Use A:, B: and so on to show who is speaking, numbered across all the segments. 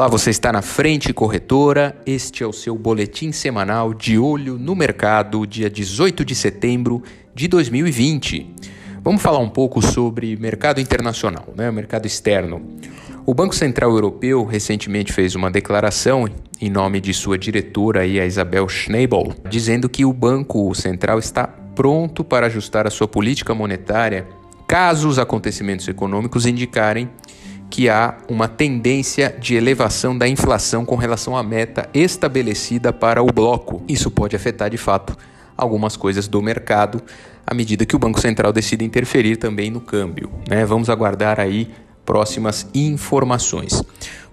A: Olá, você está na Frente Corretora. Este é o seu boletim semanal de olho no mercado, dia 18 de setembro de 2020. Vamos falar um pouco sobre mercado internacional, né? mercado externo. O Banco Central Europeu recentemente fez uma declaração em nome de sua diretora, a Isabel Schnabel, dizendo que o Banco Central está pronto para ajustar a sua política monetária caso os acontecimentos econômicos indicarem que há uma tendência de elevação da inflação com relação à meta estabelecida para o bloco. Isso pode afetar de fato algumas coisas do mercado à medida que o Banco Central decide interferir também no câmbio. Né? Vamos aguardar aí próximas informações.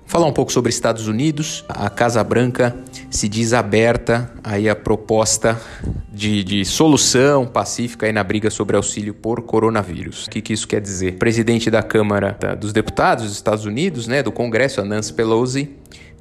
A: Falar um pouco sobre Estados Unidos. A Casa Branca se diz aberta aí a proposta de, de, solução pacífica aí na briga sobre auxílio por coronavírus. O que, que isso quer dizer? O presidente da Câmara dos Deputados dos Estados Unidos, né, do Congresso, a Nancy Pelosi,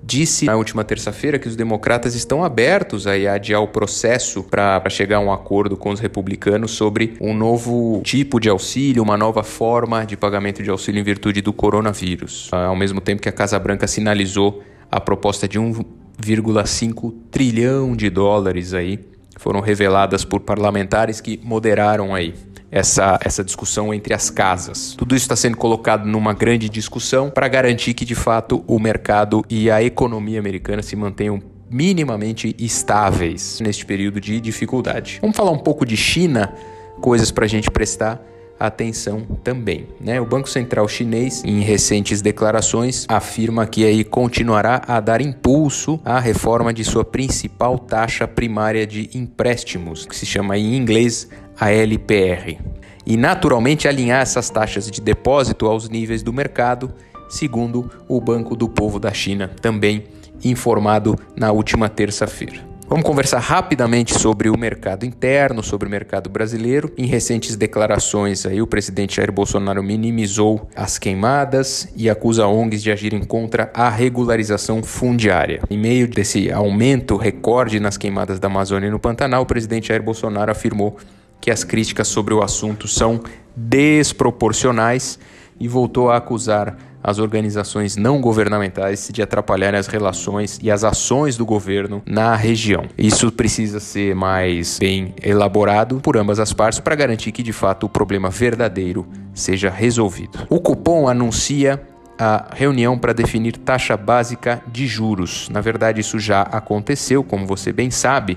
A: disse na última terça-feira que os democratas estão abertos a adiar o processo para chegar a um acordo com os republicanos sobre um novo tipo de auxílio, uma nova forma de pagamento de auxílio em virtude do coronavírus. Ao mesmo tempo que a Casa Branca sinalizou a proposta de 1,5 trilhão de dólares aí foram reveladas por parlamentares que moderaram aí essa, essa discussão entre as casas. Tudo isso está sendo colocado numa grande discussão para garantir que, de fato, o mercado e a economia americana se mantenham minimamente estáveis neste período de dificuldade. Vamos falar um pouco de China, coisas para a gente prestar atenção também. Né? O Banco Central Chinês, em recentes declarações, afirma que aí continuará a dar impulso à reforma de sua principal taxa primária de empréstimos, que se chama em inglês a LPR, e naturalmente alinhar essas taxas de depósito aos níveis do mercado, segundo o Banco do Povo da China, também informado na última terça-feira. Vamos conversar rapidamente sobre o mercado interno, sobre o mercado brasileiro. Em recentes declarações, aí, o presidente Jair Bolsonaro minimizou as queimadas e acusa ONGs de agirem contra a regularização fundiária. Em meio desse aumento recorde nas queimadas da Amazônia e no Pantanal, o presidente Jair Bolsonaro afirmou que as críticas sobre o assunto são desproporcionais e voltou a acusar as organizações não governamentais de atrapalharem as relações e as ações do governo na região. Isso precisa ser mais bem elaborado por ambas as partes para garantir que de fato o problema verdadeiro seja resolvido. O cupom anuncia a reunião para definir taxa básica de juros. Na verdade, isso já aconteceu, como você bem sabe.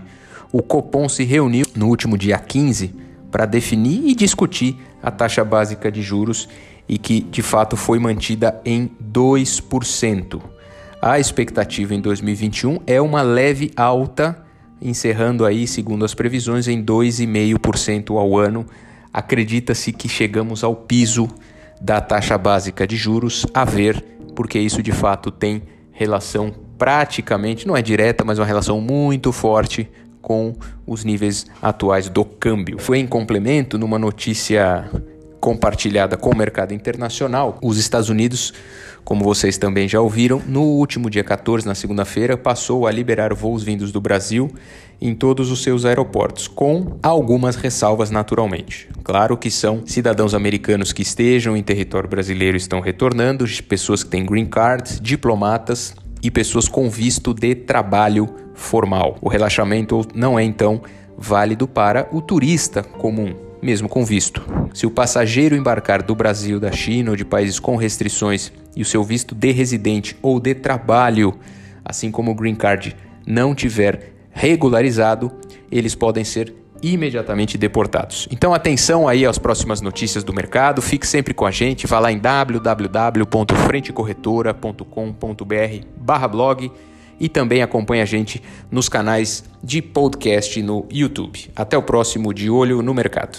A: O Copom se reuniu no último dia 15 para definir e discutir a taxa básica de juros e que de fato foi mantida em 2%. A expectativa em 2021 é uma leve alta, encerrando aí, segundo as previsões, em 2,5% ao ano. Acredita-se que chegamos ao piso da taxa básica de juros, a ver, porque isso de fato tem relação praticamente, não é direta, mas uma relação muito forte com os níveis atuais do câmbio. Foi em complemento, numa notícia compartilhada com o mercado internacional, os Estados Unidos, como vocês também já ouviram, no último dia 14, na segunda-feira, passou a liberar voos vindos do Brasil em todos os seus aeroportos, com algumas ressalvas naturalmente. Claro que são cidadãos americanos que estejam em território brasileiro estão retornando, pessoas que têm green card, diplomatas e pessoas com visto de trabalho formal. O relaxamento não é então válido para o turista comum, mesmo com visto. Se o passageiro embarcar do Brasil, da China ou de países com restrições e o seu visto de residente ou de trabalho, assim como o green card, não tiver regularizado, eles podem ser imediatamente deportados. Então atenção aí às próximas notícias do mercado, fique sempre com a gente, vá lá em www.frentecorretora.com.br/blog e também acompanhe a gente nos canais de podcast no YouTube. Até o próximo De Olho no Mercado.